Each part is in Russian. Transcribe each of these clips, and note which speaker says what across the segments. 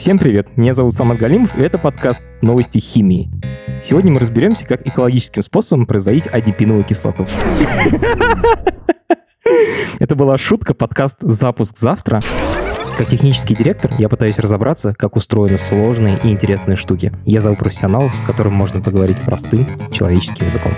Speaker 1: Всем привет, меня зовут Самат Галимов, и это подкаст «Новости химии». Сегодня мы разберемся, как экологическим способом производить адипиновую кислоту. Это была шутка, подкаст «Запуск завтра». Как технический директор я пытаюсь разобраться, как устроены сложные и интересные штуки. Я зову профессионалов, с которыми можно поговорить простым человеческим языком.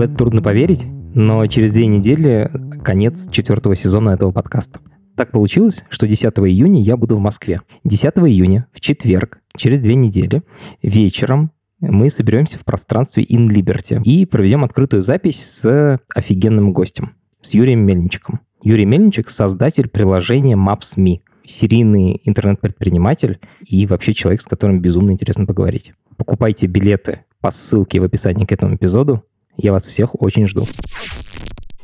Speaker 1: В это трудно поверить, но через две недели конец четвертого сезона этого подкаста. Так получилось, что 10 июня я буду в Москве. 10 июня, в четверг, через две недели, вечером мы соберемся в пространстве In Liberty и проведем открытую запись с офигенным гостем, с Юрием Мельничиком. Юрий Мельничек — создатель приложения Maps.me, серийный интернет-предприниматель и вообще человек, с которым безумно интересно поговорить. Покупайте билеты по ссылке в описании к этому эпизоду. Я вас всех очень жду.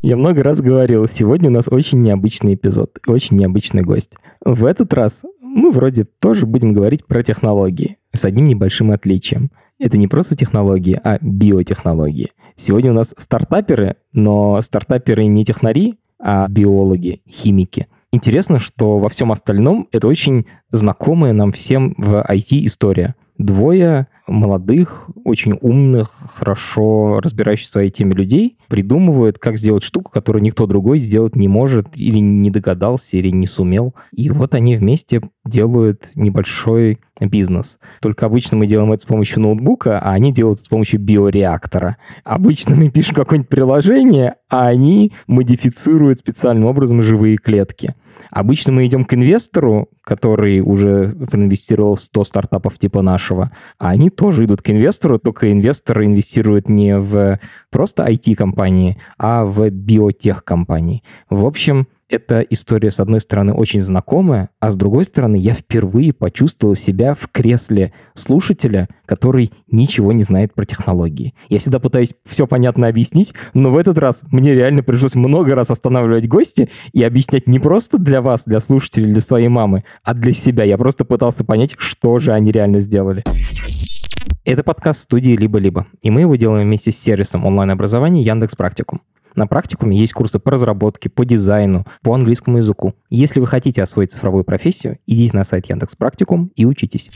Speaker 1: Я много раз говорил, сегодня у нас очень необычный эпизод, очень необычный гость. В этот раз мы вроде тоже будем говорить про технологии с одним небольшим отличием. Это не просто технологии, а биотехнологии. Сегодня у нас стартаперы, но стартаперы не технари, а биологи, химики. Интересно, что во всем остальном это очень знакомая нам всем в IT история. Двое молодых, очень умных, хорошо разбирающих в своей теме людей придумывают, как сделать штуку, которую никто другой сделать не может, или не догадался, или не сумел. И вот они вместе делают небольшой бизнес. Только обычно мы делаем это с помощью ноутбука, а они делают с помощью биореактора. Обычно мы пишем какое-нибудь приложение, а они модифицируют специальным образом живые клетки. Обычно мы идем к инвестору, который уже инвестировал в 100 стартапов типа нашего, а они тоже идут к инвестору, только инвестор инвестирует не в просто IT-компании, а в биотех-компании. В общем, эта история, с одной стороны, очень знакомая, а с другой стороны, я впервые почувствовал себя в кресле слушателя, который ничего не знает про технологии. Я всегда пытаюсь все понятно объяснить, но в этот раз мне реально пришлось много раз останавливать гости и объяснять не просто для вас, для слушателей, для своей мамы, а для себя. Я просто пытался понять, что же они реально сделали. Это подкаст студии «Либо-либо», и мы его делаем вместе с сервисом онлайн-образования Яндекс Практикум. На практикуме есть курсы по разработке, по дизайну, по английскому языку. Если вы хотите освоить цифровую профессию, идите на сайт Яндекс Практикум и учитесь.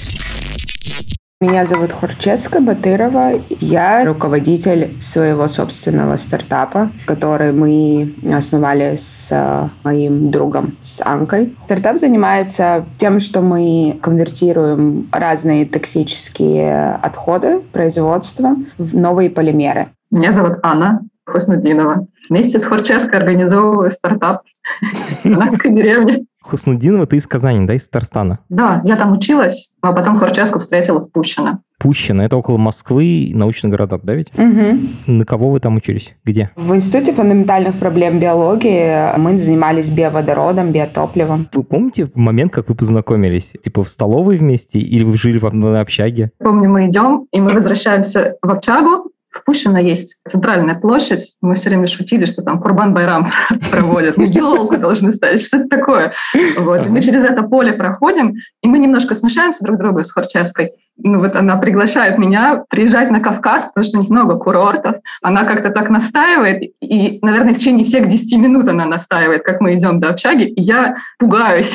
Speaker 2: Меня зовут Хорческа Батырова. Я руководитель своего собственного стартапа, который мы основали с э, моим другом, с Анкой. Стартап занимается тем, что мы конвертируем разные токсические отходы производства в новые полимеры.
Speaker 3: Меня зовут Анна. Хуснудинова. Вместе с Хорческо организовываю стартап в канадской деревне.
Speaker 1: Хуснудинова, ты из Казани, да, из Татарстана?
Speaker 3: Да, я там училась, а потом Хорческу встретила в Пущино.
Speaker 1: Пущино, это около Москвы, научный городок, да ведь?
Speaker 2: Угу.
Speaker 1: На кого вы там учились? Где?
Speaker 2: В Институте фундаментальных проблем биологии мы занимались биоводородом, биотопливом.
Speaker 1: Вы помните момент, как вы познакомились? Типа в столовой вместе или вы жили в одной общаге?
Speaker 3: Помню, мы идем, и мы возвращаемся в общагу, в Пущино есть центральная площадь. Мы все время шутили, что там Курбан-Байрам проводят. Мы елку должны ставить. Что это такое? Вот. И мы через это поле проходим, и мы немножко смешаемся друг друга с Хорческой ну вот она приглашает меня приезжать на Кавказ, потому что у них много курортов. Она как-то так настаивает, и, наверное, в течение всех 10 минут она настаивает, как мы идем до общаги, и я пугаюсь.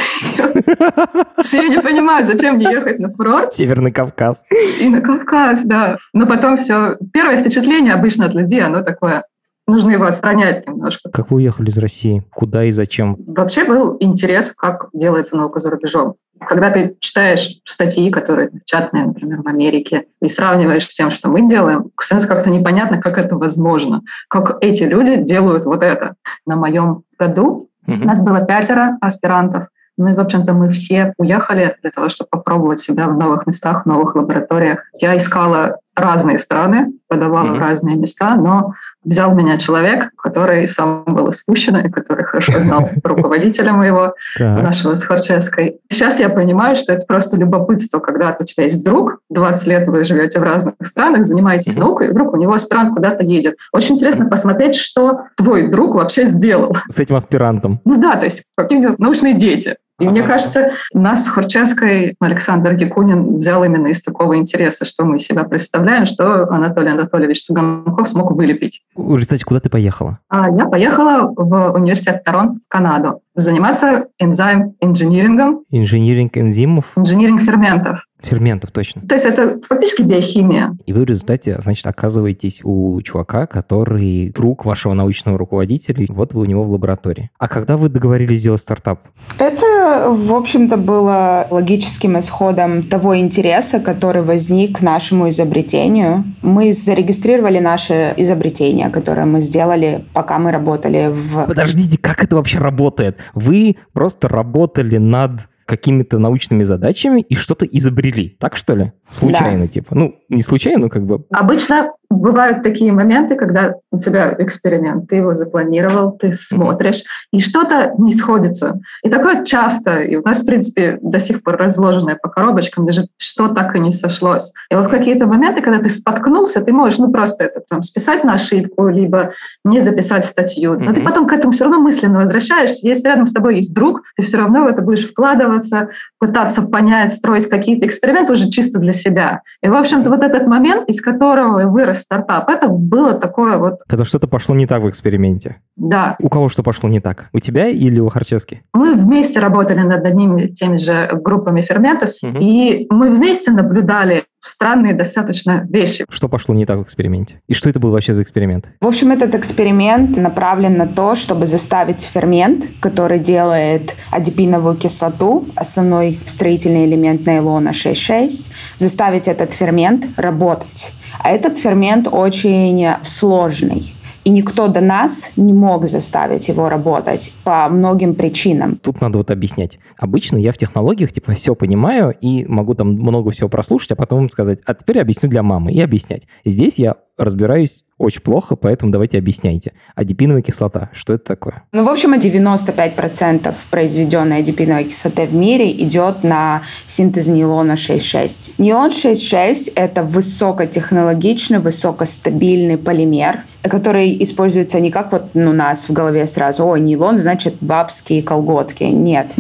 Speaker 3: Все не понимаю, зачем мне ехать на курорт.
Speaker 1: Северный Кавказ.
Speaker 3: И на Кавказ, да. Но потом все... Первое впечатление обычно от людей, оно такое нужно его отстранять немножко.
Speaker 1: Как вы уехали из России? Куда и зачем?
Speaker 3: Вообще был интерес, как делается наука за рубежом. Когда ты читаешь статьи, которые печатные, например, в Америке, и сравниваешь с тем, что мы делаем, становится как-то непонятно, как это возможно, как эти люди делают вот это. На моем году mm-hmm. у нас было пятеро аспирантов, ну и, в общем-то, мы все уехали для того, чтобы попробовать себя в новых местах, в новых лабораториях. Я искала разные страны, подавала mm-hmm. в разные места, но взял меня человек, который сам был спущен, и который хорошо знал руководителя моего, нашего с Харчевской. Сейчас я понимаю, что это просто любопытство, когда у тебя есть друг, 20 лет вы живете в разных странах, занимаетесь наукой, и вдруг у него аспирант куда-то едет. Очень интересно посмотреть, что твой друг вообще сделал.
Speaker 1: С этим аспирантом?
Speaker 3: Ну да, то есть какие у него научные дети. И мне кажется, нас с Хорченской Александр Гекунин взял именно из такого интереса, что мы себя представляем, что Анатолий Анатольевич Цыганков смог вылепить.
Speaker 1: Кстати, куда ты поехала?
Speaker 3: А, я поехала в университет Торонто в Канаду заниматься энзайм инжинирингом.
Speaker 1: Инжиниринг энзимов?
Speaker 3: Инжиниринг ферментов.
Speaker 1: Ферментов, точно.
Speaker 3: То есть это фактически биохимия.
Speaker 1: И вы в результате, значит, оказываетесь у чувака, который друг вашего научного руководителя, вот вы у него в лаборатории. А когда вы договорились сделать стартап?
Speaker 2: Это, в общем-то, было логическим исходом того интереса, который возник к нашему изобретению. Мы зарегистрировали наше изобретение, которое мы сделали, пока мы работали в...
Speaker 1: Подождите, как это вообще работает? Вы просто работали над какими-то научными задачами и что-то изобрели. Так что ли? Случайно, да. типа. Ну, не случайно, но как бы...
Speaker 3: Обычно бывают такие моменты, когда у тебя эксперимент, ты его запланировал, ты смотришь, и что-то не сходится. И такое часто, и у нас, в принципе, до сих пор разложенное по коробочкам лежит, что так и не сошлось. И вот в какие-то моменты, когда ты споткнулся, ты можешь, ну, просто это там списать на ошибку, либо не записать статью. Но mm-hmm. ты потом к этому все равно мысленно возвращаешься. Если рядом с тобой есть друг, ты все равно в это будешь вкладываться, пытаться понять, строить какие-то эксперименты уже чисто для себя. И, в общем-то, вот этот момент, из которого вырос стартап, это было такое вот...
Speaker 1: Когда что-то пошло не так в эксперименте.
Speaker 3: Да.
Speaker 1: У кого что пошло не так? У тебя или у Харчевски?
Speaker 3: Мы вместе работали над одними теми же группами ферментус, угу. и мы вместе наблюдали странные достаточно вещи.
Speaker 1: Что пошло не так в эксперименте? И что это был вообще за эксперимент?
Speaker 2: В общем, этот эксперимент направлен на то, чтобы заставить фермент, который делает адипиновую кислоту, основной строительный элемент нейлона 6,6, заставить этот фермент работать. А этот фермент очень сложный. И никто до нас не мог заставить его работать по многим причинам.
Speaker 1: Тут надо вот объяснять. Обычно я в технологиях типа все понимаю и могу там много всего прослушать, а потом сказать, а теперь объясню для мамы и объяснять. Здесь я разбираюсь очень плохо, поэтому давайте объясняйте. Адипиновая кислота, что это такое?
Speaker 2: Ну, в общем, 95% произведенной адипиновой кислоты в мире идет на синтез нейлона 6,6. Нейлон 6,6 – это высокотехнологичный, высокостабильный полимер, который используется не как вот у нас в голове сразу, о, нейлон, значит, бабские колготки. Нет.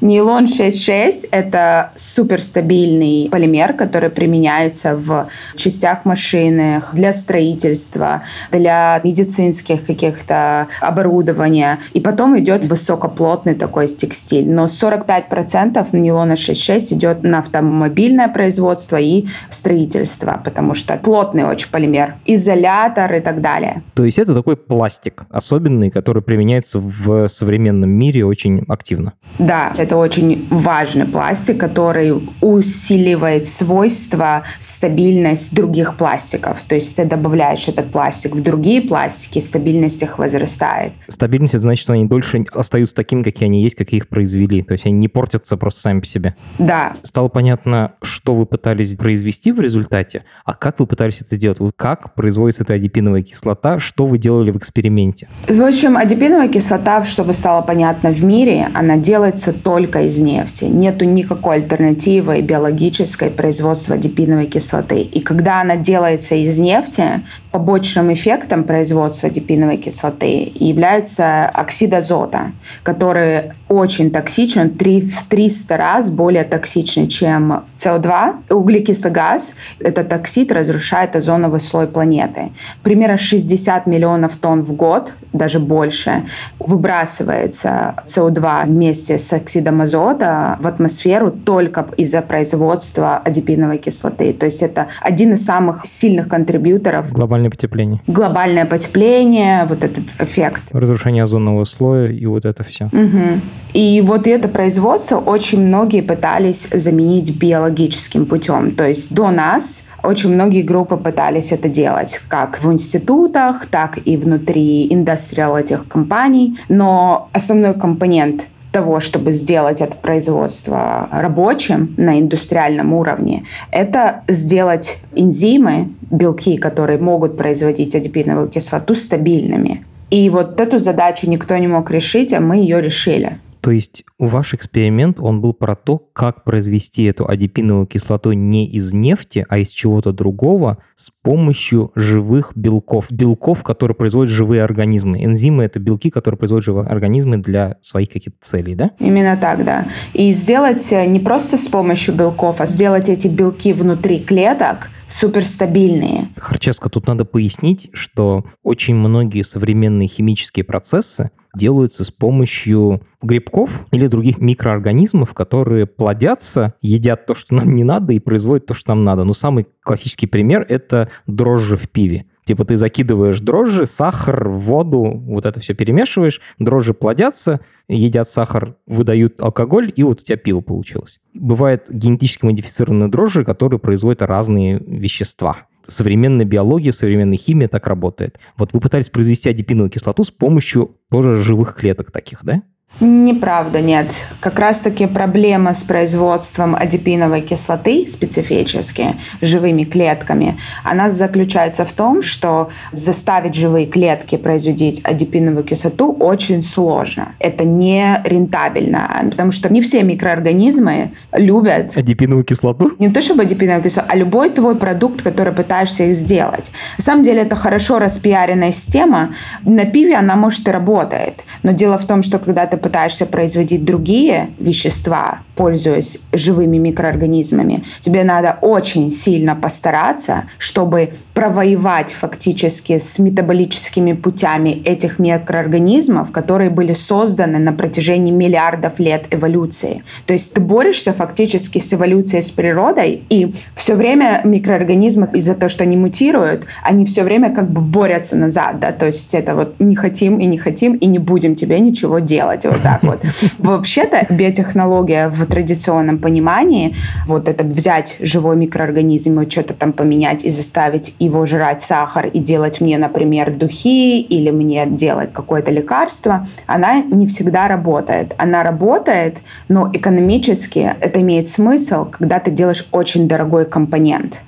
Speaker 2: Нейлон 6,6 – это суперстабильный полимер, который применяется в частях машины для строительства, для медицинских каких-то оборудования. И потом идет высокоплотный такой текстиль. Но 45% нейлона 6,6 идет на автомобильное производство и строительство, потому что плотный очень полимер. Изолятор и так далее.
Speaker 1: То есть это такой пластик особенный, который применяется в современном мире очень активно.
Speaker 2: Да, это очень важный пластик, который усиливает свойства, стабильность других пластиков. То есть ты добавляешь этот пластик в другие пластики, стабильность их возрастает.
Speaker 1: Стабильность, это значит, что они дольше остаются такими, какие они есть, какие их произвели. То есть они не портятся просто сами по себе.
Speaker 2: Да.
Speaker 1: Стало понятно, что вы пытались произвести в результате, а как вы пытались это сделать? Как производится эта адипиновая кислота? Что вы делали в эксперименте?
Speaker 2: В общем, адипиновая кислота, чтобы стало понятно, в мире она делается только из нефти. Нету никакой альтернативы биологической производства адипиновой кислоты. И когда она делается из нефти, 钱。Побочным эффектом производства адипиновой кислоты является оксид азота, который очень токсичен, 3, в 300 раз более токсичный, чем СО2. Углекислый газ, этот оксид разрушает озоновый слой планеты. Примерно 60 миллионов тонн в год, даже больше, выбрасывается СО2 вместе с оксидом азота в атмосферу только из-за производства адипиновой кислоты. То есть это один из самых сильных контрибьюторов.
Speaker 1: Глобальное потепление.
Speaker 2: Глобальное потепление, вот этот эффект.
Speaker 1: Разрушение озонового слоя и вот это все.
Speaker 2: Угу. И вот это производство очень многие пытались заменить биологическим путем. То есть до нас очень многие группы пытались это делать, как в институтах, так и внутри индустриал этих компаний. Но основной компонент того, чтобы сделать это производство рабочим на индустриальном уровне, это сделать энзимы, белки, которые могут производить адипиновую кислоту, стабильными. И вот эту задачу никто не мог решить, а мы ее решили.
Speaker 1: То есть ваш эксперимент, он был про то, как произвести эту адипиновую кислоту не из нефти, а из чего-то другого с помощью живых белков. Белков, которые производят живые организмы. Энзимы — это белки, которые производят живые организмы для своих каких-то целей, да?
Speaker 2: Именно так, да. И сделать э, не просто с помощью белков, а сделать эти белки внутри клеток — суперстабильные.
Speaker 1: Харчевска, тут надо пояснить, что очень многие современные химические процессы делаются с помощью грибков или других микроорганизмов, которые плодятся, едят то, что нам не надо, и производят то, что нам надо. Но самый классический пример – это дрожжи в пиве. Типа ты закидываешь дрожжи, сахар, воду, вот это все перемешиваешь, дрожжи плодятся, едят сахар, выдают алкоголь, и вот у тебя пиво получилось. Бывают генетически модифицированные дрожжи, которые производят разные вещества. Современная биология, современная химия так работает. Вот вы пытались произвести адипиновую кислоту с помощью тоже живых клеток таких, да?
Speaker 2: Неправда, нет. Как раз-таки проблема с производством адипиновой кислоты специфически, живыми клетками, она заключается в том, что заставить живые клетки производить адипиновую кислоту очень сложно. Это не рентабельно, потому что не все микроорганизмы любят...
Speaker 1: Адипиновую кислоту?
Speaker 2: Не то чтобы адипиновую кислоту, а любой твой продукт, который пытаешься их сделать. На самом деле это хорошо распиаренная система. На пиве она, может, и работает. Но дело в том, что когда ты пытаешься производить другие вещества, пользуясь живыми микроорганизмами, тебе надо очень сильно постараться, чтобы провоевать фактически с метаболическими путями этих микроорганизмов, которые были созданы на протяжении миллиардов лет эволюции. То есть ты борешься фактически с эволюцией, с природой, и все время микроорганизмы из-за того, что они мутируют, они все время как бы борются назад, да, то есть это вот не хотим и не хотим, и не будем тебе ничего делать вот так вот. Вообще-то биотехнология в традиционном понимании, вот это взять живой микроорганизм и что-то там поменять и заставить его жрать сахар и делать мне, например, духи или мне делать какое-то лекарство, она не всегда работает. Она работает, но экономически это имеет смысл, когда ты делаешь очень дорогой компонент.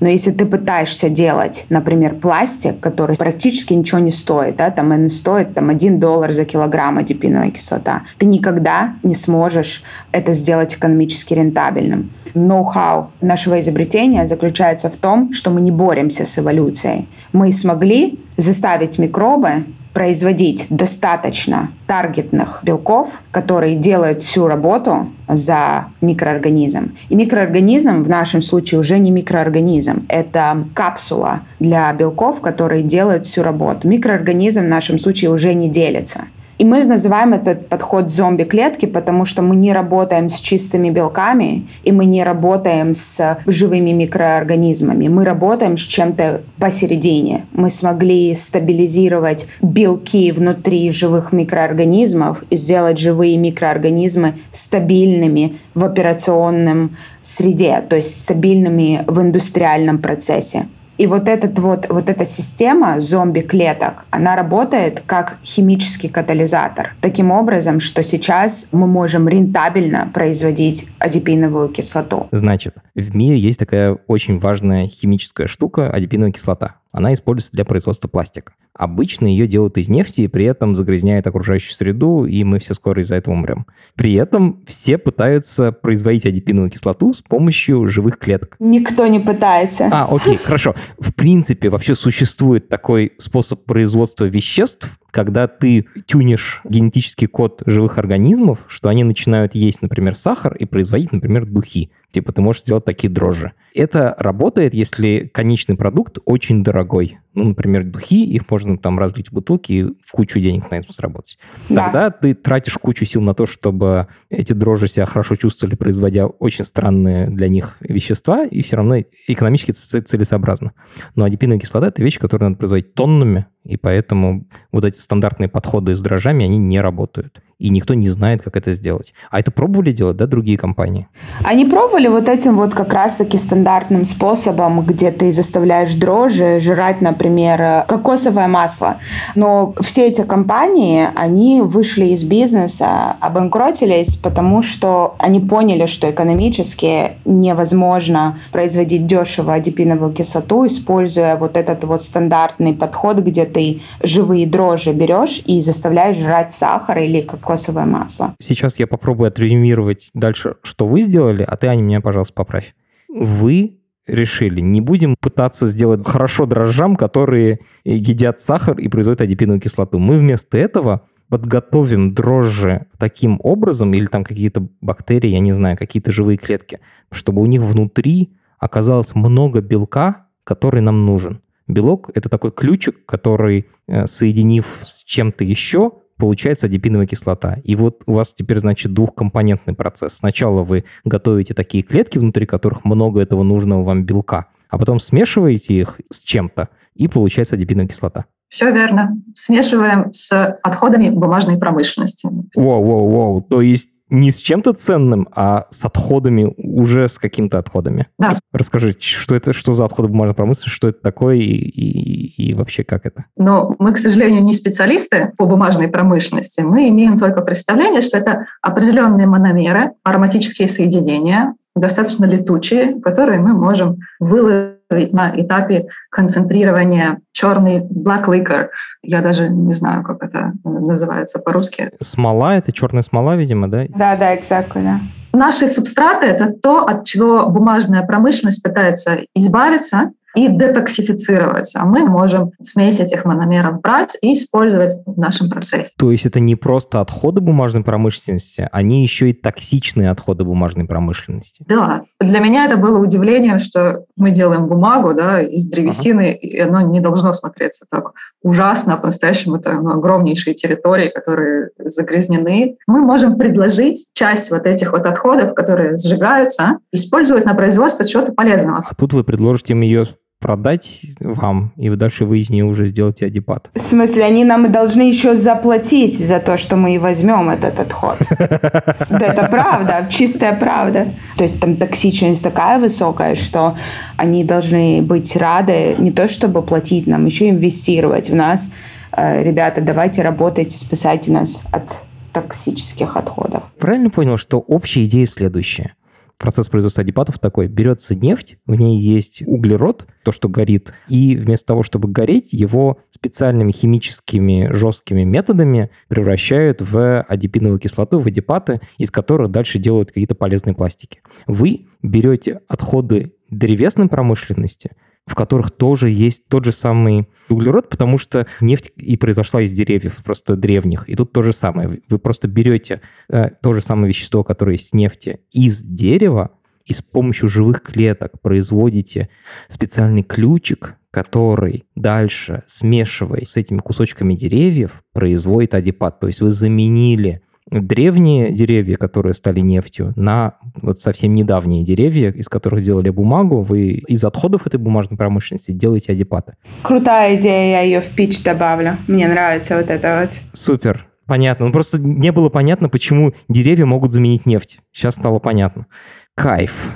Speaker 2: Но если ты пытаешься делать, например, пластик, который практически ничего не стоит, да, там он стоит там, 1 доллар за килограмм адипиновая кислота, ты никогда не сможешь это сделать экономически рентабельным. Ноу-хау нашего изобретения заключается в том, что мы не боремся с эволюцией. Мы смогли заставить микробы производить достаточно таргетных белков, которые делают всю работу за микроорганизм. И микроорганизм в нашем случае уже не микроорганизм, это капсула для белков, которые делают всю работу. Микроорганизм в нашем случае уже не делится. И мы называем этот подход зомби-клетки, потому что мы не работаем с чистыми белками, и мы не работаем с живыми микроорганизмами. Мы работаем с чем-то посередине. Мы смогли стабилизировать белки внутри живых микроорганизмов и сделать живые микроорганизмы стабильными в операционном среде, то есть стабильными в индустриальном процессе. И вот, этот вот, вот эта система зомби-клеток, она работает как химический катализатор. Таким образом, что сейчас мы можем рентабельно производить адипиновую кислоту.
Speaker 1: Значит, в мире есть такая очень важная химическая штука – адипиновая кислота. Она используется для производства пластика. Обычно ее делают из нефти и при этом загрязняет окружающую среду, и мы все скоро из-за этого умрем. При этом все пытаются производить адипиновую кислоту с помощью живых клеток.
Speaker 2: Никто не пытается.
Speaker 1: А, окей, хорошо. В принципе, вообще существует такой способ производства веществ, когда ты тюнишь генетический код живых организмов, что они начинают есть, например, сахар и производить, например, духи. Типа ты можешь сделать такие дрожжи. Это работает, если конечный продукт очень дорогой. Ну, например, духи, их можно там разлить в бутылки и в кучу денег на этом заработать. Да. Тогда ты тратишь кучу сил на то, чтобы эти дрожжи себя хорошо чувствовали, производя очень странные для них вещества, и все равно экономически целесообразно. Но адипиновая кислота – это вещь, которую надо производить тоннами, и поэтому вот эти стандартные подходы с дрожжами, они не работают. И никто не знает, как это сделать. А это пробовали делать, да, другие компании?
Speaker 2: Они пробовали вот этим вот как раз-таки стандартным способом, где ты заставляешь дрожжи жрать, например, кокосовое масло. Но все эти компании, они вышли из бизнеса, обанкротились, потому что они поняли, что экономически невозможно производить дешево адипиновую кислоту, используя вот этот вот стандартный подход, где ты живые дрожжи берешь и заставляешь жрать сахар или как кокосовое масло.
Speaker 1: Сейчас я попробую отрезюмировать дальше, что вы сделали, а ты, Аня, меня, пожалуйста, поправь. Вы решили, не будем пытаться сделать хорошо дрожжам, которые едят сахар и производят адипиновую кислоту. Мы вместо этого подготовим дрожжи таким образом, или там какие-то бактерии, я не знаю, какие-то живые клетки, чтобы у них внутри оказалось много белка, который нам нужен. Белок – это такой ключик, который, э, соединив с чем-то еще, получается адипиновая кислота. И вот у вас теперь, значит, двухкомпонентный процесс. Сначала вы готовите такие клетки, внутри которых много этого нужного вам белка, а потом смешиваете их с чем-то, и получается адипиновая кислота.
Speaker 3: Все верно. Смешиваем с отходами бумажной промышленности.
Speaker 1: Воу-воу-воу. То есть не с чем-то ценным, а с отходами, уже с какими-то отходами.
Speaker 3: Да.
Speaker 1: Расскажи, что это, что за отходы бумажной промышленности, что это такое и, и, и вообще как это?
Speaker 3: Но мы, к сожалению, не специалисты по бумажной промышленности. Мы имеем только представление, что это определенные мономеры, ароматические соединения, достаточно летучие, которые мы можем выложить на этапе концентрирования черный black liquor. Я даже не знаю, как это называется по-русски.
Speaker 1: Смола, это черная смола, видимо, да?
Speaker 2: Да, да, exactly, да.
Speaker 3: Наши субстраты – это то, от чего бумажная промышленность пытается избавиться, и детоксифицировать. А мы можем смесь этих мономеров брать и использовать в нашем процессе.
Speaker 1: То есть это не просто отходы бумажной промышленности, они еще и токсичные отходы бумажной промышленности.
Speaker 3: Да. Для меня это было удивлением, что мы делаем бумагу да, из древесины, ага. и оно не должно смотреться так ужасно. По-настоящему это ну, огромнейшие территории, которые загрязнены. Мы можем предложить часть вот этих вот отходов, которые сжигаются, использовать на производство чего-то полезного.
Speaker 1: А тут вы предложите им ее продать вам, и вы дальше вы из нее уже сделаете адипат.
Speaker 2: В смысле, они нам должны еще заплатить за то, что мы и возьмем этот отход. Это правда, чистая правда. То есть там токсичность такая высокая, что они должны быть рады не то, чтобы платить нам, еще инвестировать в нас. Э, ребята, давайте работайте, спасайте нас от токсических отходов.
Speaker 1: Правильно понял, что общая идея следующая процесс производства адипатов такой. Берется нефть, в ней есть углерод, то, что горит, и вместо того, чтобы гореть, его специальными химическими жесткими методами превращают в адипиновую кислоту, в адипаты, из которых дальше делают какие-то полезные пластики. Вы берете отходы древесной промышленности – в которых тоже есть тот же самый углерод, потому что нефть и произошла из деревьев, просто древних. И тут то же самое. Вы просто берете э, то же самое вещество, которое в нефти, из дерева, и с помощью живых клеток производите специальный ключик, который дальше, смешиваясь с этими кусочками деревьев, производит адипат. То есть вы заменили древние деревья, которые стали нефтью, на вот совсем недавние деревья, из которых делали бумагу, вы из отходов этой бумажной промышленности делаете адипаты.
Speaker 2: Крутая идея, я ее в пич добавлю. Мне нравится вот это вот.
Speaker 1: Супер. Понятно. Ну, просто не было понятно, почему деревья могут заменить нефть. Сейчас стало понятно. Кайф.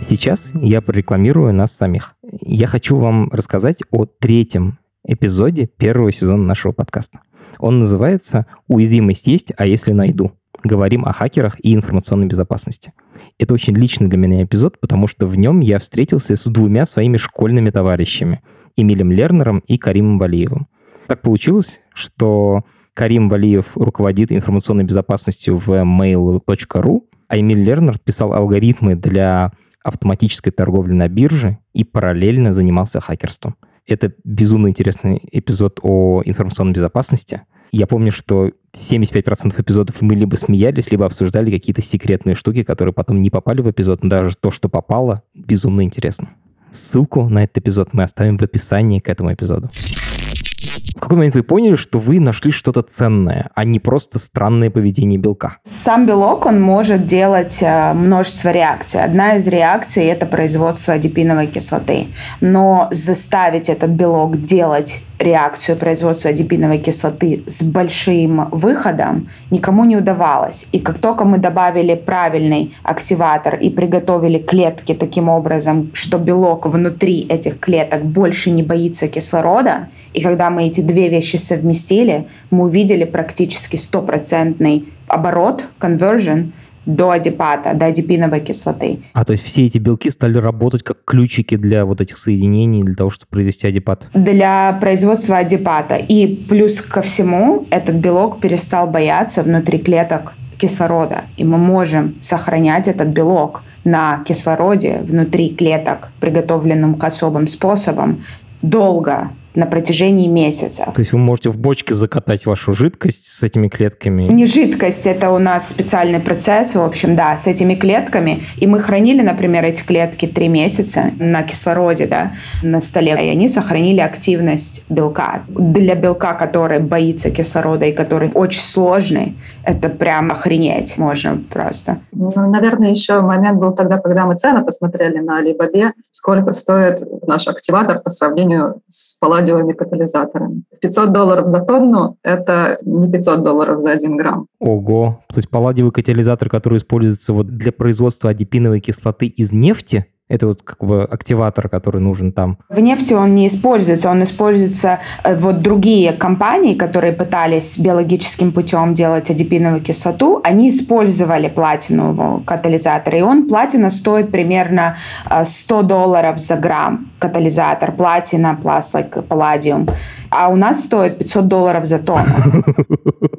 Speaker 1: Сейчас я прорекламирую нас самих. Я хочу вам рассказать о третьем эпизоде первого сезона нашего подкаста. Он называется «Уязвимость есть, а если найду?» Говорим о хакерах и информационной безопасности. Это очень личный для меня эпизод, потому что в нем я встретился с двумя своими школьными товарищами, Эмилем Лернером и Каримом Валиевым. Так получилось, что Карим Валиев руководит информационной безопасностью в mail.ru, а Эмиль Лернер писал алгоритмы для автоматической торговли на бирже и параллельно занимался хакерством. Это безумно интересный эпизод о информационной безопасности. Я помню, что 75% эпизодов мы либо смеялись, либо обсуждали какие-то секретные штуки, которые потом не попали в эпизод, но даже то, что попало, безумно интересно. Ссылку на этот эпизод мы оставим в описании к этому эпизоду. В какой момент вы поняли, что вы нашли что-то ценное, а не просто странное поведение белка?
Speaker 2: Сам белок, он может делать э, множество реакций. Одна из реакций – это производство адипиновой кислоты. Но заставить этот белок делать реакцию производства адипиновой кислоты с большим выходом никому не удавалось. И как только мы добавили правильный активатор и приготовили клетки таким образом, что белок внутри этих клеток больше не боится кислорода, и когда мы эти две вещи совместили, мы увидели практически стопроцентный оборот, conversion, до адипата, до адипиновой кислоты.
Speaker 1: А то есть все эти белки стали работать как ключики для вот этих соединений, для того, чтобы произвести адипат?
Speaker 2: Для производства адипата. И плюс ко всему, этот белок перестал бояться внутри клеток кислорода. И мы можем сохранять этот белок на кислороде внутри клеток, приготовленным к особым способам, долго, на протяжении месяца.
Speaker 1: То есть вы можете в бочке закатать вашу жидкость с этими клетками?
Speaker 2: Не жидкость, это у нас специальный процесс, в общем, да, с этими клетками. И мы хранили, например, эти клетки три месяца на кислороде, да, на столе, и они сохранили активность белка. Для белка, который боится кислорода и который очень сложный, это прям охренеть можно просто.
Speaker 3: Ну, наверное, еще момент был тогда, когда мы цены посмотрели на Alibaba, сколько стоит наш активатор по сравнению с палладиумом радиовыми катализаторами. 500 долларов за тонну – это не 500 долларов за 1 грамм.
Speaker 1: Ого! То есть палладиевый катализатор, который используется вот для производства адипиновой кислоты из нефти, это вот как бы активатор, который нужен там.
Speaker 2: В нефти он не используется, он используется э, вот другие компании, которые пытались биологическим путем делать адипиновую кислоту, они использовали платинового катализатора, и он, платина стоит примерно 100 э, долларов за грамм катализатор, платина, like палладиум, а у нас стоит 500 долларов за тонну.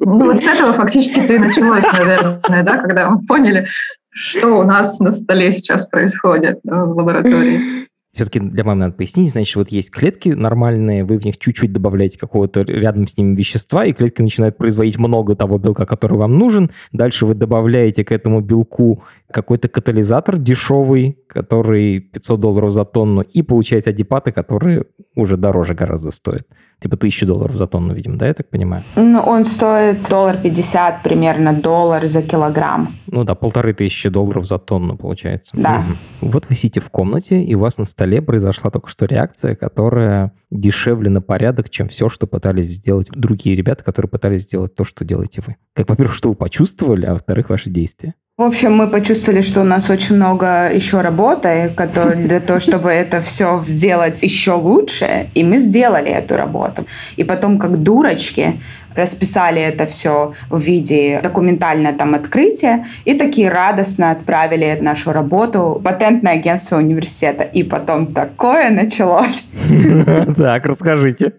Speaker 3: Ну вот с этого фактически ты началось, наверное, да, когда мы поняли, что у нас на столе сейчас происходит в лаборатории.
Speaker 1: Все-таки для мамы надо пояснить, значит, вот есть клетки нормальные, вы в них чуть-чуть добавляете какого-то рядом с ними вещества, и клетки начинают производить много того белка, который вам нужен. Дальше вы добавляете к этому белку какой-то катализатор дешевый, который 500 долларов за тонну, и получаете адипаты, которые уже дороже гораздо стоят. Типа тысячи долларов за тонну, видимо, да, я так понимаю?
Speaker 2: Ну, он стоит доллар пятьдесят, примерно доллар за килограмм.
Speaker 1: Ну да, полторы тысячи долларов за тонну получается.
Speaker 2: Да.
Speaker 1: Угу. Вот вы сидите в комнате, и у вас на столе произошла только что реакция, которая дешевле на порядок, чем все, что пытались сделать другие ребята, которые пытались сделать то, что делаете вы. Как, во-первых, что вы почувствовали, а во-вторых, ваши действия.
Speaker 2: В общем, мы почувствовали, что у нас очень много еще работы, которые для того, чтобы это все сделать еще лучше. И мы сделали эту работу. И потом, как дурочки, расписали это все в виде документального там открытия и такие радостно отправили нашу работу патентное агентство университета. И потом такое началось.
Speaker 1: Так, расскажите.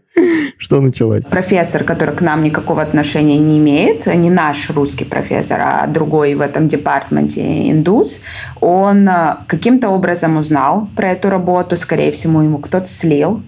Speaker 1: Что началось?
Speaker 2: Профессор, который к нам никакого отношения не имеет, не наш русский профессор, а другой в этом департаменте индус, он э, каким-то образом узнал про эту работу, скорее всего, ему кто-то слил,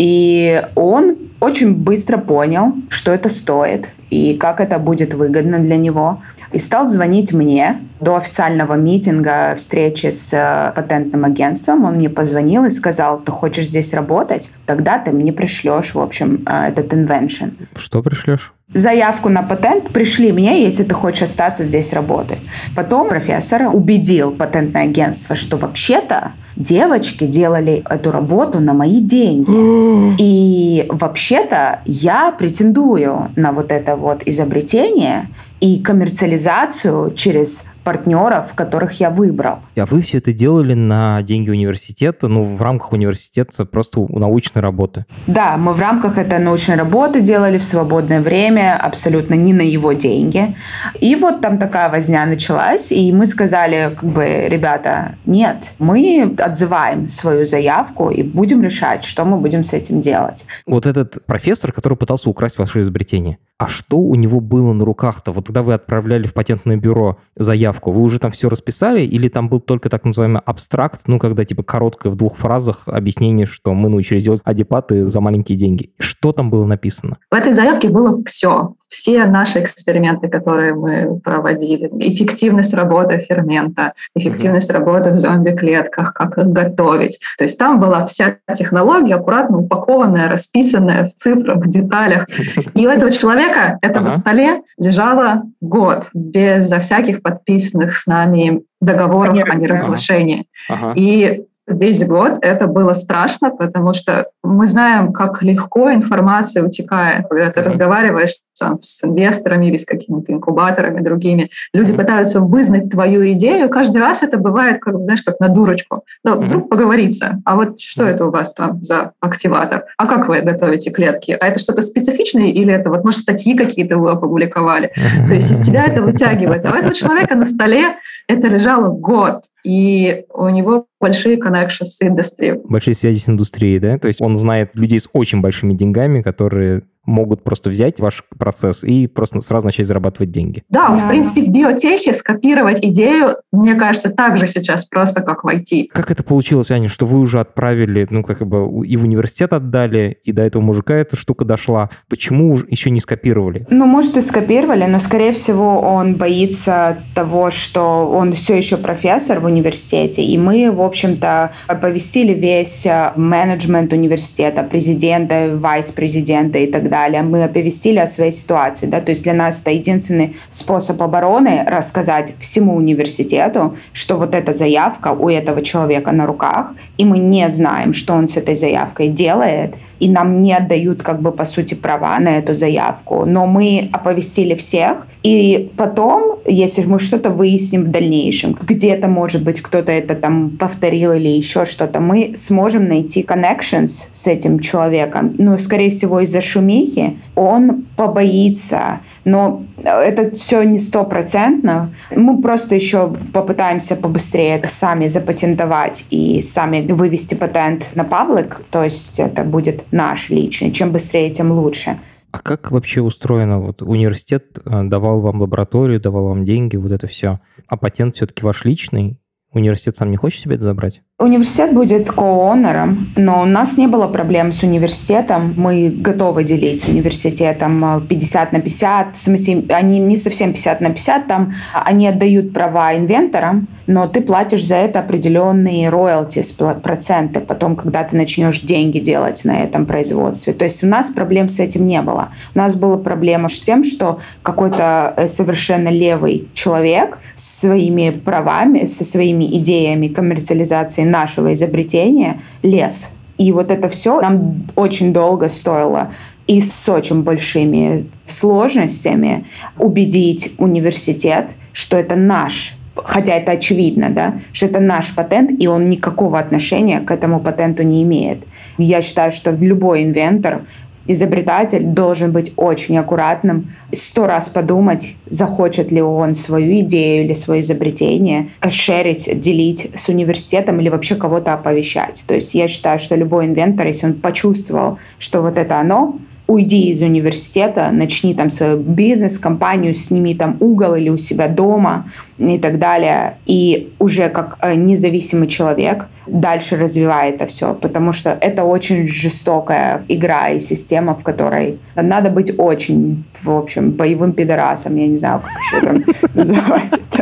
Speaker 2: и он очень быстро понял, что это стоит и как это будет выгодно для него. И стал звонить мне до официального митинга, встречи с э, патентным агентством. Он мне позвонил и сказал, ты хочешь здесь работать? Тогда ты мне пришлешь, в общем, э, этот invention.
Speaker 1: Что пришлешь?
Speaker 2: заявку на патент, пришли мне, если ты хочешь остаться здесь работать. Потом профессор убедил патентное агентство, что вообще-то девочки делали эту работу на мои деньги. И вообще-то я претендую на вот это вот изобретение и коммерциализацию через партнеров, которых я выбрал.
Speaker 1: А вы все это делали на деньги университета, ну, в рамках университета, просто научной работы?
Speaker 2: Да, мы в рамках этой научной работы делали в свободное время, абсолютно не на его деньги. И вот там такая возня началась, и мы сказали, как бы, ребята, нет, мы отзываем свою заявку и будем решать, что мы будем с этим делать.
Speaker 1: Вот этот профессор, который пытался украсть ваше изобретение, а что у него было на руках-то? Вот когда вы отправляли в патентное бюро заявку, вы уже там все расписали или там был только так называемый абстракт, ну, когда типа короткое в двух фразах объяснение, что мы научились делать адипаты за маленькие деньги? Что там было написано?
Speaker 3: В этой заявке было все все наши эксперименты, которые мы проводили, эффективность работы фермента, эффективность mm-hmm. работы в зомби-клетках, как их готовить. То есть там была вся технология аккуратно упакованная, расписанная в цифрах, в деталях. И у этого человека это uh-huh. на столе лежало год, безо всяких подписанных с нами договоров о неразглашении. Uh-huh. И весь год это было страшно, потому что мы знаем, как легко информация утекает, когда ты mm-hmm. разговариваешь там, с инвесторами или с какими-то инкубаторами другими. Люди mm-hmm. пытаются вызнать твою идею, каждый раз это бывает, как, знаешь, как на дурочку. Ну, mm-hmm. вдруг поговорится, а вот что это у вас там за активатор? А как вы готовите клетки? А это что-то специфичное или это вот, может, статьи какие-то вы опубликовали? То есть из тебя это вытягивает. А у этого человека на столе это лежало год, и у него большие connections с индустрией.
Speaker 1: Большие связи с индустрией, да? То есть он знает людей с очень большими деньгами, которые могут просто взять ваш процесс и просто сразу начать зарабатывать деньги.
Speaker 3: Да, да. в принципе, в биотехе скопировать идею, мне кажется, так же сейчас просто, как в IT.
Speaker 1: Как это получилось, Аня, что вы уже отправили, ну, как бы и в университет отдали, и до этого мужика эта штука дошла. Почему еще не скопировали?
Speaker 2: Ну, может, и скопировали, но, скорее всего, он боится того, что он все еще профессор в университете, и мы, в общем-то, оповестили весь э, менеджмент университета, президента, вайс-президента и так далее, мы оповестили о своей ситуации. Да? То есть для нас это единственный способ обороны рассказать всему университету, что вот эта заявка у этого человека на руках, и мы не знаем, что он с этой заявкой делает – и нам не отдают, как бы, по сути, права на эту заявку. Но мы оповестили всех, и потом, если мы что-то выясним в дальнейшем, где-то, может быть, кто-то это там повторил или еще что-то, мы сможем найти connections с этим человеком. Ну, скорее всего, из-за шумихи он побоится. Но это все не стопроцентно. Мы просто еще попытаемся побыстрее это сами запатентовать и сами вывести патент на паблик. То есть это будет наш личный. Чем быстрее, тем лучше.
Speaker 1: А как вообще устроено? Вот университет э, давал вам лабораторию, давал вам деньги, вот это все. А патент все-таки ваш личный? Университет сам не хочет себе это забрать?
Speaker 2: Университет будет коонером, но у нас не было проблем с университетом. Мы готовы делить с университетом 50 э, на 50. В смысле, они не совсем 50 на 50, там они отдают права инвенторам, но ты платишь за это определенные роялти, проценты потом, когда ты начнешь деньги делать на этом производстве. То есть у нас проблем с этим не было. У нас была проблема с тем, что какой-то э, совершенно левый человек с своими правами, со своими идеями коммерциализации нашего изобретения лес. И вот это все нам очень долго стоило и с очень большими сложностями убедить университет, что это наш хотя это очевидно, да, что это наш патент, и он никакого отношения к этому патенту не имеет. Я считаю, что любой инвентор изобретатель должен быть очень аккуратным, сто раз подумать, захочет ли он свою идею или свое изобретение шерить, делить с университетом или вообще кого-то оповещать. То есть я считаю, что любой инвентор, если он почувствовал, что вот это оно, уйди из университета, начни там свою бизнес-компанию, сними там угол или у себя дома и так далее. И уже как э, независимый человек дальше развивай это все, потому что это очень жестокая игра и система, в которой надо быть очень, в общем, боевым пидорасом, я не знаю, как еще там называть это.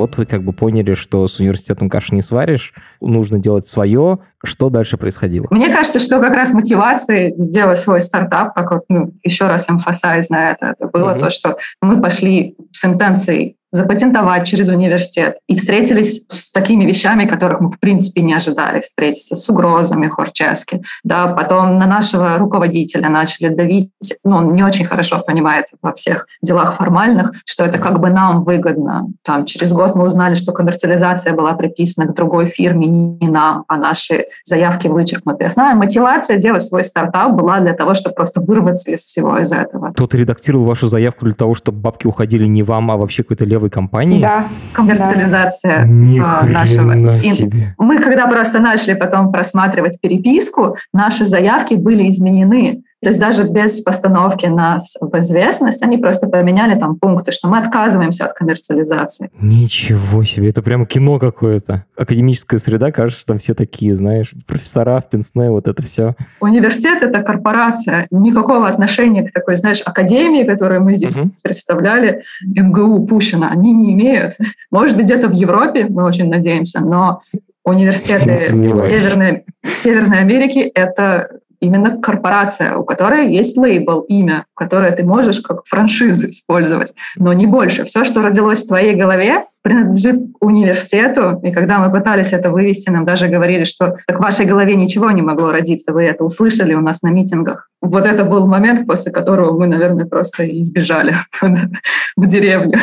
Speaker 1: Вот вы как бы поняли, что с университетом каши не сваришь, нужно делать свое. Что дальше происходило?
Speaker 3: Мне кажется, что как раз мотивацией сделать свой стартап, как вот ну, еще раз эмфасайз на это, это было угу. то, что мы пошли с интенцией запатентовать через университет. И встретились с такими вещами, которых мы в принципе не ожидали встретиться, с угрозами Хорчески. Да, потом на нашего руководителя начали давить, ну, он не очень хорошо понимает во всех делах формальных, что это как бы нам выгодно. Там, через год мы узнали, что коммерциализация была приписана к другой фирме, не нам, а наши заявки вычеркнуты. Основная мотивация делать свой стартап была для того, чтобы просто вырваться из всего из этого.
Speaker 1: Кто-то редактировал вашу заявку для того, чтобы бабки уходили не вам, а вообще какой-то лев левой компании?
Speaker 2: Да.
Speaker 3: Коммерциализация да. нашего. Себе. Мы когда просто начали потом просматривать переписку, наши заявки были изменены. То есть даже без постановки нас в известность, они просто поменяли там пункты, что мы отказываемся от коммерциализации.
Speaker 1: Ничего себе, это прямо кино какое-то. Академическая среда, кажется, там все такие, знаешь, профессора в Пенсне, вот это все.
Speaker 3: Университет — это корпорация. Никакого отношения к такой, знаешь, академии, которую мы здесь угу. представляли, МГУ, Пущина, они не имеют. Может быть, где-то в Европе, мы очень надеемся, но университеты Северной, Северной Америки — это именно корпорация, у которой есть лейбл, имя, которое ты можешь как франшизу использовать, но не больше. Все, что родилось в твоей голове, принадлежит университету, и когда мы пытались это вывести, нам даже говорили, что так в вашей голове ничего не могло родиться, вы это услышали у нас на митингах. Вот это был момент, после которого мы, наверное, просто избежали в деревню.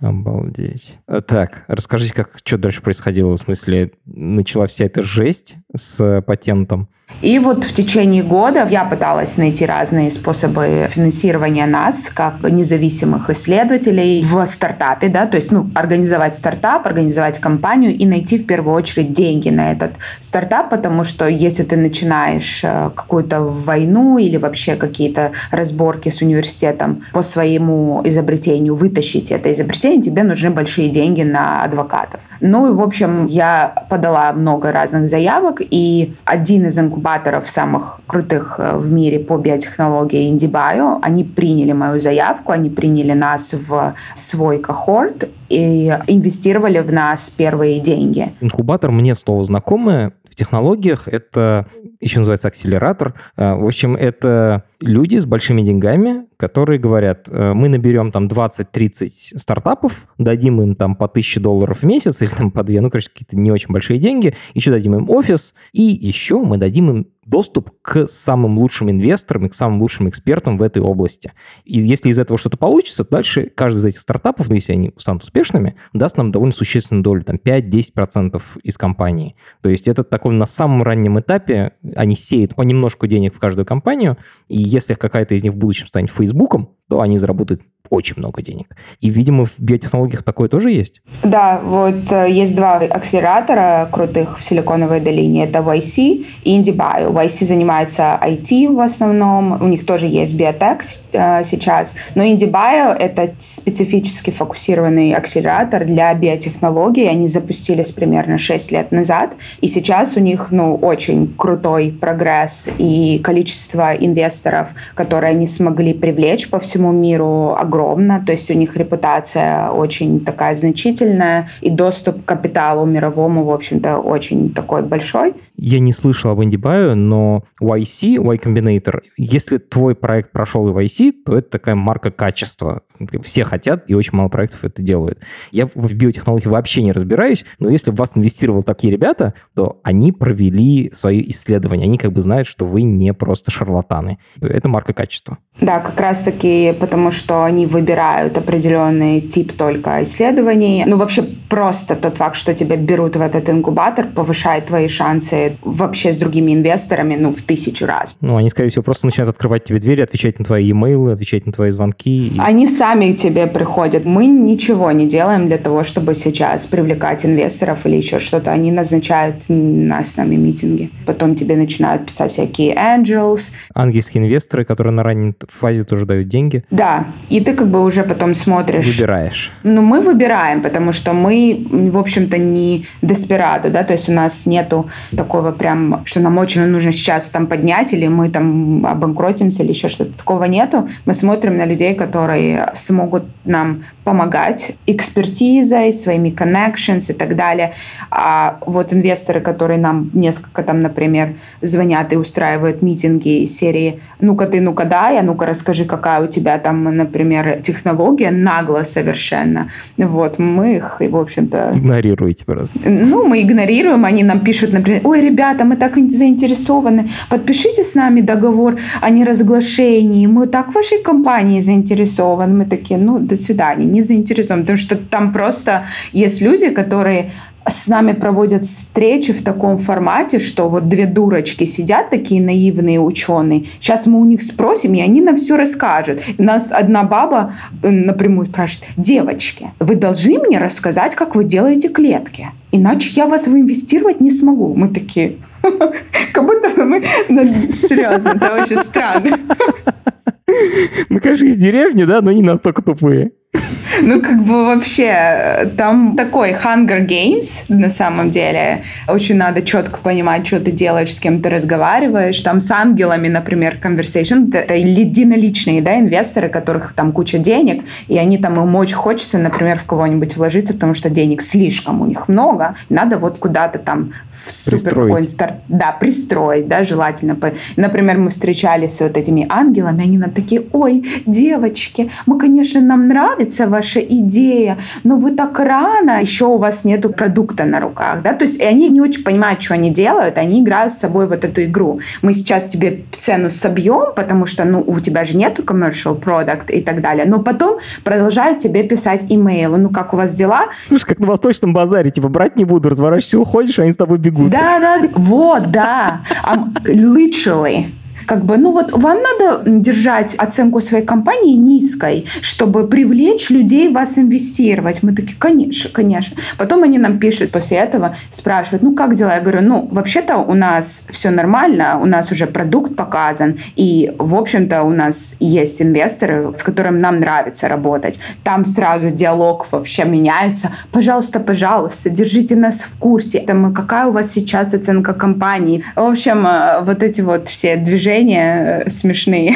Speaker 1: Обалдеть. Э, так, расскажите, как что дальше происходило? В смысле, начала вся эта жесть с патентом?
Speaker 2: И вот в течение года я пыталась найти разные способы финансирования нас, как независимых исследователей в стартапе, да, то есть, ну, организовать стартап, организовать компанию и найти в первую очередь деньги на этот стартап, потому что если ты начинаешь э, какую-то войну или вообще какие-то разборки с университетом по своему изобретению, вытащить это изобретение, тебе нужны большие деньги на адвокатов. Ну и, в общем, я подала много разных заявок, и один из инкубаторов самых крутых э, в мире по биотехнологии IndieBio, они приняли мою заявку, они приняли нас в свой кохорт и инвестировали в нас первые деньги.
Speaker 1: Инкубатор мне слово знакомое в технологиях. Это еще называется акселератор. Э, в общем, это люди с большими деньгами, которые говорят, э, мы наберем там 20-30 стартапов, дадим им там по 1000 долларов в месяц или там по 2, ну, короче, какие-то не очень большие деньги, еще дадим им офис, и еще мы дадим им доступ к самым лучшим инвесторам и к самым лучшим экспертам в этой области. И если из этого что-то получится, дальше каждый из этих стартапов, ну, если они станут успешными, даст нам довольно существенную долю, там 5-10% из компании. То есть это такой на самом раннем этапе, они сеют понемножку денег в каждую компанию, и если какая-то из них в будущем станет Фейсбуком, то они заработают очень много денег. И, видимо, в биотехнологиях такое тоже есть?
Speaker 2: Да, вот э, есть два акселератора крутых в Силиконовой долине. Это YC и IndieBio. YC занимается IT в основном. У них тоже есть биотек э, сейчас. Но IndieBio — это специфически фокусированный акселератор для биотехнологий. Они запустились примерно 6 лет назад. И сейчас у них ну, очень крутой прогресс и количество инвесторов, которые они смогли привлечь по всему миру, огромное огромно, то есть у них репутация очень такая значительная, и доступ к капиталу мировому, в общем-то, очень такой большой.
Speaker 1: Я не слышал об IndieBio, но YC, Y Combinator, если твой проект прошел в YC, то это такая марка качества. Все хотят, и очень мало проектов это делают. Я в биотехнологии вообще не разбираюсь, но если в вас инвестировал такие ребята, то они провели свои исследования. Они как бы знают, что вы не просто шарлатаны. Это марка качества.
Speaker 2: Да, как раз-таки потому, что они выбирают определенный тип только исследований. Ну, вообще просто тот факт, что тебя берут в этот инкубатор, повышает твои шансы вообще с другими инвесторами, ну, в тысячу раз.
Speaker 1: Ну, они, скорее всего, просто начинают открывать тебе двери, отвечать на твои e-mail, отвечать на твои звонки.
Speaker 2: И... Они сами к тебе приходят. Мы ничего не делаем для того, чтобы сейчас привлекать инвесторов или еще что-то. Они назначают нас с нами митинги. Потом тебе начинают писать всякие angels.
Speaker 1: Ангельские инвесторы, которые на ранней фазе тоже дают деньги.
Speaker 2: Да, и ты как бы уже потом смотришь.
Speaker 1: Выбираешь.
Speaker 2: Ну, мы выбираем, потому что мы, в общем-то, не деспирадо, да, то есть у нас нету такого прям, что нам очень нужно сейчас там поднять, или мы там обанкротимся, или еще что-то. Такого нету. Мы смотрим на людей, которые смогут нам помогать экспертизой, своими connections и так далее. А вот инвесторы, которые нам несколько там, например, звонят и устраивают митинги из серии «Ну-ка ты, ну-ка дай, а ну-ка расскажи, какая у тебя там, например, технология, нагло совершенно». Вот, мы их, в общем-то...
Speaker 1: Игнорируете просто.
Speaker 2: Ну, мы игнорируем, они нам пишут, например, «Ой, ребята, мы так заинтересованы, подпишите с нами договор о неразглашении, мы так в вашей компании заинтересованы». Мы такие, ну, до свидания, не заинтересованы, потому что там просто есть люди, которые с нами проводят встречи в таком формате, что вот две дурочки сидят, такие наивные ученые. Сейчас мы у них спросим, и они нам все расскажут. Нас одна баба э, напрямую спрашивает, девочки, вы должны мне рассказать, как вы делаете клетки, иначе я вас инвестировать не смогу. Мы такие, как будто мы, серьезно, это очень странно.
Speaker 1: Мы, конечно, из деревни, да, но не настолько тупые.
Speaker 2: Ну, как бы вообще, там такой Hunger Games на самом деле. Очень надо четко понимать, что ты делаешь, с кем ты разговариваешь. Там с ангелами, например, conversation. Это единоличные, да, инвесторы, которых там куча денег, и они там, им очень хочется, например, в кого-нибудь вложиться, потому что денег слишком у них много. Надо вот куда-то там в супер какой старт... Да, пристроить, да, желательно. Например, мы встречались с вот этими ангелами, они нам такие, ой, девочки, мы, конечно, нам нравится, нравится ваша идея, но вы так рано, еще у вас нету продукта на руках, да, то есть и они не очень понимают, что они делают, они играют с собой вот эту игру. Мы сейчас тебе цену собьем, потому что, ну, у тебя же нету commercial product и так далее, но потом продолжают тебе писать имейлы, ну, как у вас дела?
Speaker 1: Слушай, как на восточном базаре, типа, брать не буду, разворачиваешься, уходишь, они с тобой бегут.
Speaker 2: Да, да, вот, да, um, literally. Как бы, ну вот вам надо держать оценку своей компании низкой, чтобы привлечь людей вас инвестировать. Мы такие, конечно, конечно. Потом они нам пишут после этого, спрашивают, ну как дела? Я говорю, ну вообще-то у нас все нормально, у нас уже продукт показан, и в общем-то у нас есть инвесторы, с которыми нам нравится работать. Там сразу диалог вообще меняется. Пожалуйста, пожалуйста, держите нас в курсе. Там, какая у вас сейчас оценка компании? В общем, э, вот эти вот все движения движения э, смешные.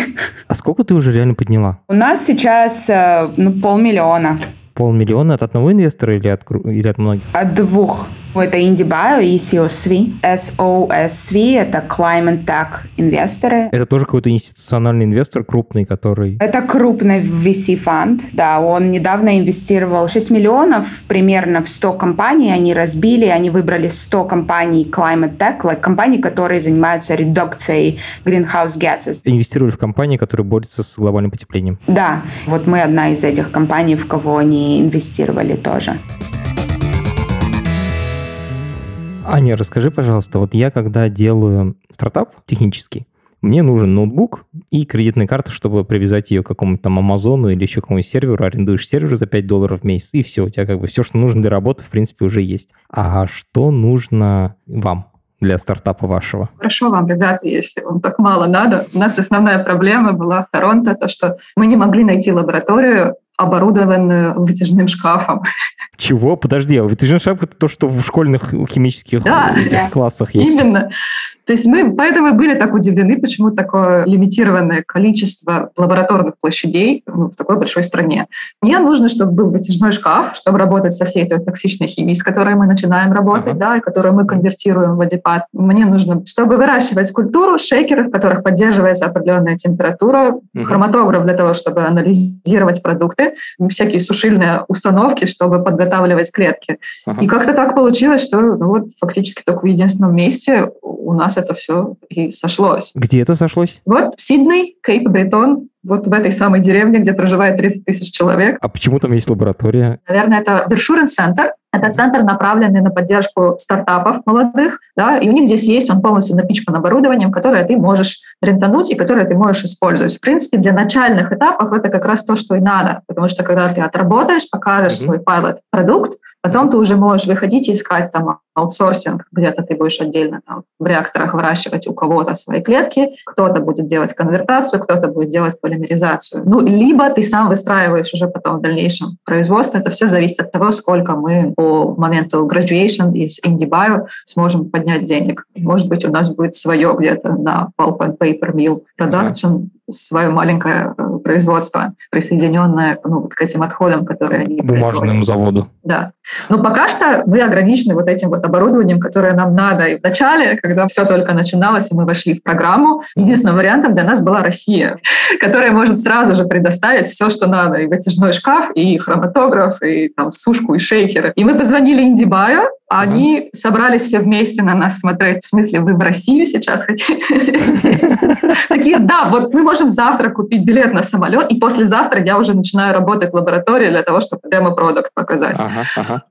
Speaker 1: А сколько ты уже реально подняла?
Speaker 2: У нас сейчас э, ну, полмиллиона.
Speaker 1: Полмиллиона от одного инвестора или от, или от многих?
Speaker 2: От двух. Это IndieBio и COSV. SOSV – это Climate Tech инвесторы.
Speaker 1: Это тоже какой-то институциональный инвестор крупный, который...
Speaker 2: Это крупный VC-фонд, да. Он недавно инвестировал 6 миллионов примерно в 100 компаний. Они разбили, они выбрали 100 компаний Climate Tech, like, компаний, которые занимаются редукцией greenhouse gases.
Speaker 1: Инвестировали в компании, которые борются с глобальным потеплением.
Speaker 2: Да. Вот мы одна из этих компаний, в кого они инвестировали тоже.
Speaker 1: Аня, расскажи, пожалуйста, вот я когда делаю стартап технический, мне нужен ноутбук и кредитная карта, чтобы привязать ее к какому-то там Амазону или еще какому-нибудь серверу. Арендуешь сервер за 5 долларов в месяц, и все, у тебя как бы все, что нужно для работы, в принципе, уже есть. А что нужно вам? для стартапа вашего?
Speaker 3: Хорошо вам, ребята, если вам так мало надо. У нас основная проблема была в Торонто, то, что мы не могли найти лабораторию, оборудованную вытяжным шкафом.
Speaker 1: Чего? Подожди, а вытяжной шкаф это то, что в школьных химических
Speaker 3: да,
Speaker 1: классах есть.
Speaker 3: Именно. То есть мы поэтому были так удивлены, почему такое лимитированное количество лабораторных площадей ну, в такой большой стране. Мне нужно, чтобы был вытяжной шкаф, чтобы работать со всей этой токсичной химией, с которой мы начинаем работать, ага. да, и которую мы конвертируем в водопад. Мне нужно, чтобы выращивать культуру, шейкеры, в которых поддерживается определенная температура, ага. хроматограф для того, чтобы анализировать продукты, всякие сушильные установки, чтобы подготавливать клетки. Ага. И как-то так получилось, что ну, вот фактически только в единственном месте у нас это все и сошлось.
Speaker 1: Где это сошлось?
Speaker 3: Вот в Сидней, Кейп Бретон, вот в этой самой деревне, где проживает 30 тысяч человек.
Speaker 1: А почему там есть лаборатория?
Speaker 3: Наверное, это Вершурен центр. Это центр, направленный на поддержку стартапов молодых, да, и у них здесь есть, он полностью напичкан оборудованием, которое ты можешь рентануть и которое ты можешь использовать. В принципе, для начальных этапов это как раз то, что и надо, потому что когда ты отработаешь, покажешь mm-hmm. свой пилот-продукт, Потом ты уже можешь выходить и искать там аутсорсинг, где-то ты будешь отдельно там в реакторах выращивать у кого-то свои клетки, кто-то будет делать конвертацию, кто-то будет делать полимеризацию. Ну, либо ты сам выстраиваешь уже потом в дальнейшем производство. Это все зависит от того, сколько мы по моменту graduation из IndieBio сможем поднять денег. Может быть, у нас будет свое где-то на pulp and paper mill production, свое маленькое производство, присоединенное ну, к этим отходам, которые они...
Speaker 1: Бумажному заводу.
Speaker 3: Да. Но пока что мы ограничены вот этим вот оборудованием, которое нам надо. И в начале, когда все только начиналось, и мы вошли в программу, единственным вариантом для нас была Россия, которая может сразу же предоставить все, что надо. И вытяжной шкаф, и хроматограф, и там сушку, и шейкеры. И мы позвонили Индибаю, они ага. собрались все вместе на нас смотреть. В смысле, вы в Россию сейчас хотите? Такие, да, вот мы можем завтра купить билет на самолет, и послезавтра я уже начинаю работать в лаборатории для того, чтобы демо-продукт показать.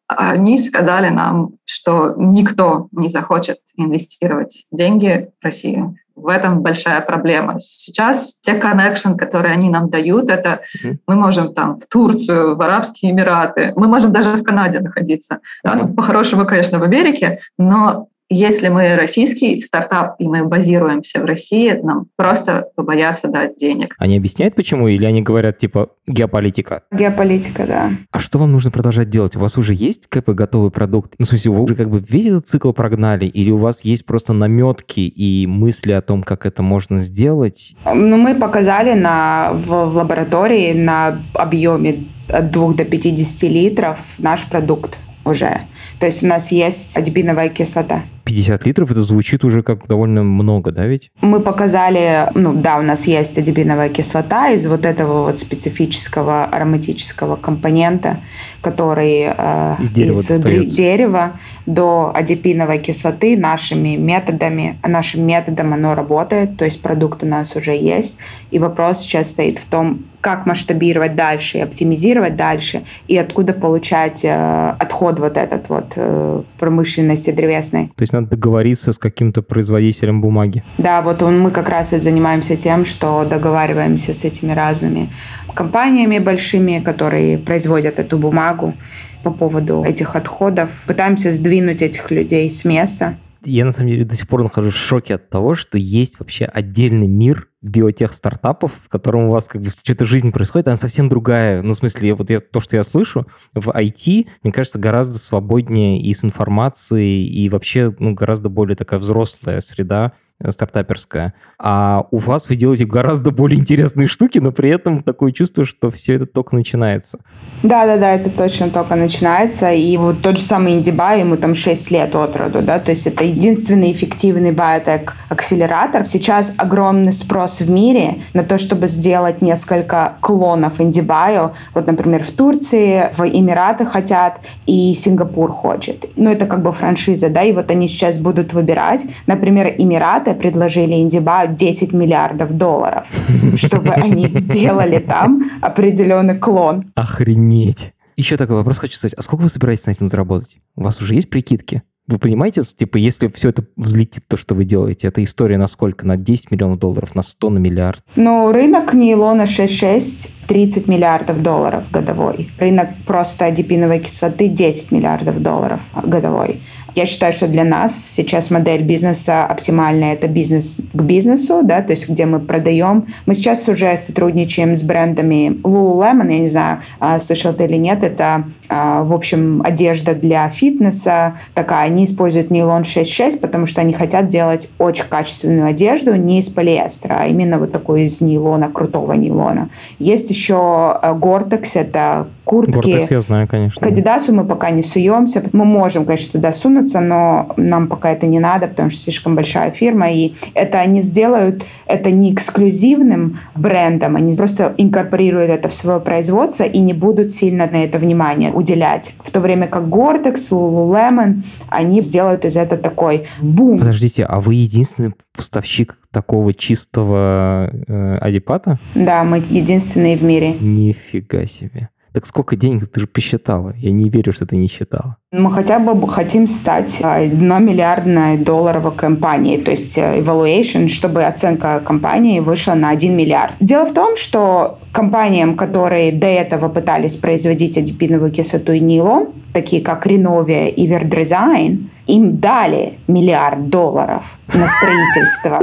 Speaker 3: Они сказали нам, что никто не захочет инвестировать деньги в Россию. В этом большая проблема. Сейчас те connection, которые они нам дают, это mm-hmm. мы можем там в Турцию, в Арабские Эмираты, мы можем даже в Канаде находиться. Mm-hmm. Да? Ну, по-хорошему, конечно, в Америке, но если мы российский стартап, и мы базируемся в России, нам просто побоятся дать денег.
Speaker 1: Они объясняют, почему? Или они говорят, типа, геополитика?
Speaker 2: Геополитика, да.
Speaker 1: А что вам нужно продолжать делать? У вас уже есть как бы готовый продукт? Ну, в смысле, вы уже как бы весь этот цикл прогнали? Или у вас есть просто наметки и мысли о том, как это можно сделать?
Speaker 2: Ну, мы показали на, в, в лаборатории на объеме от 2 до 50 литров наш продукт уже. То есть у нас есть адипиновая кислота.
Speaker 1: 50 литров, это звучит уже как довольно много, да ведь?
Speaker 2: Мы показали, ну да, у нас есть адипиновая кислота из вот этого вот специфического ароматического компонента, который э, из, дерева, из дерева до адипиновой кислоты нашими методами, нашим методом оно работает, то есть продукт у нас уже есть, и вопрос сейчас стоит в том, как масштабировать дальше и оптимизировать дальше, и откуда получать э, отход вот этот вот э, промышленности древесной.
Speaker 1: То есть надо договориться с каким-то производителем бумаги.
Speaker 2: Да, вот он, мы как раз и занимаемся тем, что договариваемся с этими разными компаниями большими, которые производят эту бумагу по поводу этих отходов. Пытаемся сдвинуть этих людей с места.
Speaker 1: Я на самом деле до сих пор нахожусь в шоке от того, что есть вообще отдельный мир биотех стартапов, в котором у вас как бы что-то жизнь происходит, она совсем другая. Ну, в смысле, вот я, то, что я слышу, в IT, мне кажется, гораздо свободнее и с информацией, и вообще ну, гораздо более такая взрослая среда, стартаперская. А у вас вы делаете гораздо более интересные штуки, но при этом такое чувство, что все это только начинается.
Speaker 2: Да, да, да, это точно только начинается. И вот тот же самый IndieBuy, ему там 6 лет от роду, да, то есть это единственный эффективный биотек-акселератор. Сейчас огромный спрос в мире на то, чтобы сделать несколько клонов IndieBio. Вот, например, в Турции, в Эмираты хотят, и Сингапур хочет. Ну, это как бы франшиза, да, и вот они сейчас будут выбирать, например, Эмират Штаты предложили Индиба 10 миллиардов долларов, чтобы они сделали там определенный клон.
Speaker 1: Охренеть. Еще такой вопрос хочу задать. А сколько вы собираетесь на этом заработать? У вас уже есть прикидки? Вы понимаете, типа, если все это взлетит, то, что вы делаете, это история на сколько? На 10 миллионов долларов, на 100, на миллиард?
Speaker 2: Ну, рынок нейлона 6,6, 30 миллиардов долларов годовой. Рынок просто адипиновой кислоты 10 миллиардов долларов годовой. Я считаю, что для нас сейчас модель бизнеса оптимальная. Это бизнес к бизнесу, да, то есть где мы продаем. Мы сейчас уже сотрудничаем с брендами Lululemon, я не знаю, а, слышал ты или нет, это, а, в общем, одежда для фитнеса такая. Они используют нейлон 6.6, потому что они хотят делать очень качественную одежду не из полиэстера, а именно вот такой из нейлона, крутого нейлона. Есть еще Gore-Tex, это куртки.
Speaker 1: Gore-Tex я знаю, конечно.
Speaker 2: К Адидасу мы пока не суемся. Мы можем, конечно, туда сунуться, но нам пока это не надо, потому что слишком большая фирма. И это они сделают, это не эксклюзивным брендом, они просто инкорпорируют это в свое производство и не будут сильно на это внимание уделять. В то время как Gore-Tex, Lululemon, они сделают из этого такой бум.
Speaker 1: Подождите, а вы единственный поставщик такого чистого э, адипата?
Speaker 2: Да, мы единственные в мире.
Speaker 1: Нифига себе. Так сколько денег ты же посчитала? Я не верю, что ты не считала.
Speaker 2: Мы хотя бы хотим стать одномиллиардной долларовой компанией, то есть э, evaluation, чтобы оценка компании вышла на 1 миллиард. Дело в том, что компаниям, которые до этого пытались производить адипиновую кислоту и нейлон, такие как Renovia и Verdesign, им дали миллиард долларов на строительство.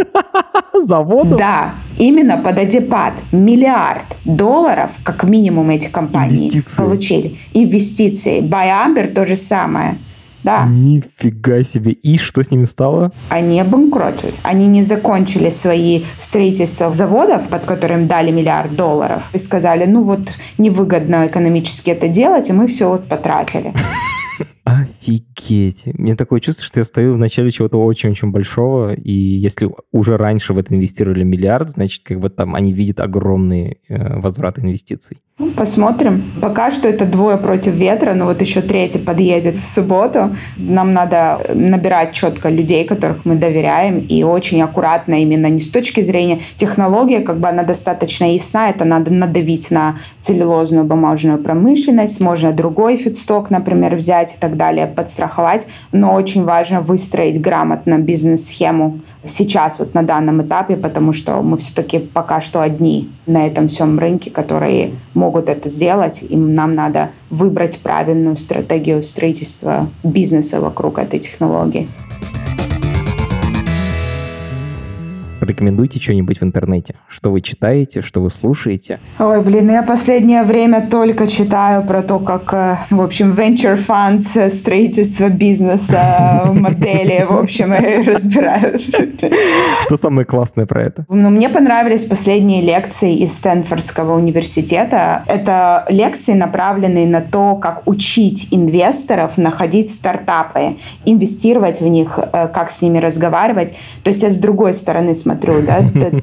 Speaker 1: Заводу?
Speaker 2: Да, именно под Адипат. Миллиард долларов, как минимум, эти компании Инвестиции. получили. Инвестиции. Байамбер то же самое. Да.
Speaker 1: Нифига себе. И что с ними стало?
Speaker 2: Они обанкротили. Они не закончили свои строительства заводов, под которым дали миллиард долларов. И сказали, ну вот невыгодно экономически это делать, и мы все вот потратили.
Speaker 1: Офигеть. Мне такое чувство, что я стою в начале чего-то очень-очень большого, и если уже раньше в это инвестировали миллиард, значит, как бы там они видят огромные э, возвраты инвестиций.
Speaker 2: Ну, посмотрим. Пока что это двое против ветра, но вот еще третий подъедет в субботу. Нам надо набирать четко людей, которых мы доверяем, и очень аккуратно именно не с точки зрения технологии, как бы она достаточно ясна, это надо надавить на целлюлозную бумажную промышленность, можно другой фидсток, например, взять и так далее, подстраховать, но очень важно выстроить грамотно бизнес-схему сейчас, вот на данном этапе, потому что мы все-таки пока что одни на этом всем рынке, которые могут это сделать, и нам надо выбрать правильную стратегию строительства бизнеса вокруг этой технологии.
Speaker 1: Порекомендуйте что-нибудь в интернете. Что вы читаете, что вы слушаете.
Speaker 2: Ой, блин, я последнее время только читаю про то, как, э, в общем, venture funds, э, строительство бизнеса, модели, в общем, разбираю.
Speaker 1: Что самое классное про это?
Speaker 2: Ну, мне понравились последние лекции из Стэнфордского университета. Это лекции, направленные на то, как учить инвесторов находить стартапы, инвестировать в них, э, как с ними разговаривать. То есть я с другой стороны смотрю,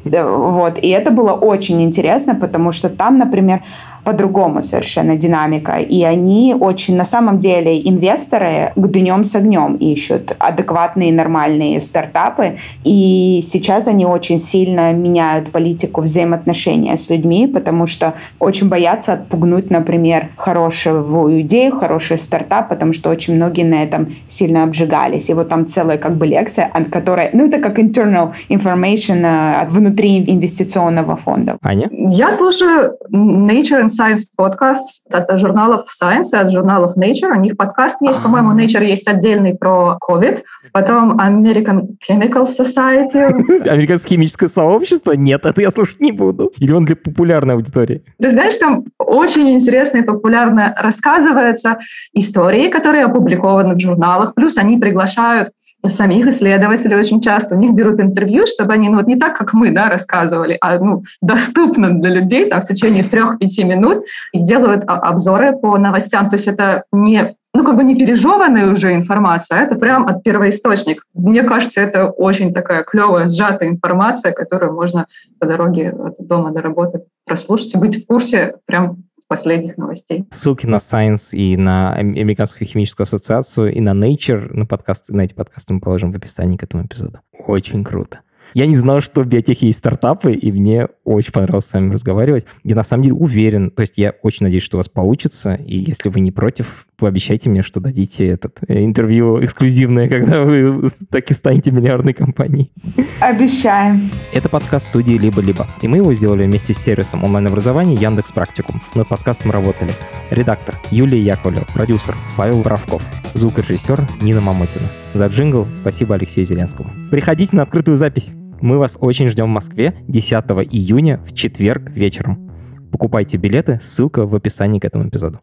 Speaker 2: да, вот. И это было очень интересно, потому что там, например, по-другому совершенно динамика. И они очень, на самом деле, инвесторы к днем с огнем ищут адекватные, нормальные стартапы. И сейчас они очень сильно меняют политику взаимоотношения с людьми, потому что очень боятся отпугнуть, например, хорошую идею, хороший стартап, потому что очень многие на этом сильно обжигались. И вот там целая как бы лекция, от которой, ну это как internal information э, внутри инвестиционного фонда.
Speaker 1: Аня?
Speaker 3: Я слушаю Nature and Science подкаст от журналов Science, от журналов Nature. У них подкаст есть, по-моему, Nature есть отдельный про COVID. Потом American Chemical Society.
Speaker 1: Американское химическое сообщество? Нет, это я слушать не буду. Или он для популярной аудитории?
Speaker 3: Ты знаешь, там очень интересно и популярно рассказываются истории, которые опубликованы в журналах. Плюс они приглашают самих исследователей очень часто. У них берут интервью, чтобы они, ну вот не так, как мы, да, рассказывали, а ну, доступно для людей там, в течение трех-пяти минут и делают обзоры по новостям. То есть это не ну, как бы не пережеванная уже информация, а это прям от первоисточника. Мне кажется, это очень такая клевая, сжатая информация, которую можно по дороге от дома до работы прослушать и быть в курсе прям последних новостей.
Speaker 1: Ссылки на Science и на Американскую химическую ассоциацию, и на Nature, на, подкаст, на эти подкасты мы положим в описании к этому эпизоду. Очень круто. Я не знал, что в биотехе есть стартапы, и мне очень понравилось с вами разговаривать. Я на самом деле уверен, то есть я очень надеюсь, что у вас получится, и если вы не против, вы обещайте мне, что дадите этот э, интервью эксклюзивное, когда вы так и станете миллиардной компанией.
Speaker 2: Обещаем.
Speaker 1: Это подкаст студии «Либо-либо», и мы его сделали вместе с сервисом онлайн-образования Яндекс Практикум. Над подкастом работали редактор Юлия Яковлева, продюсер Павел Воровков, звукорежиссер Нина Мамотина. За джингл спасибо Алексею Зеленскому. Приходите на открытую запись. Мы вас очень ждем в Москве 10 июня в четверг вечером. Покупайте билеты, ссылка в описании к этому эпизоду.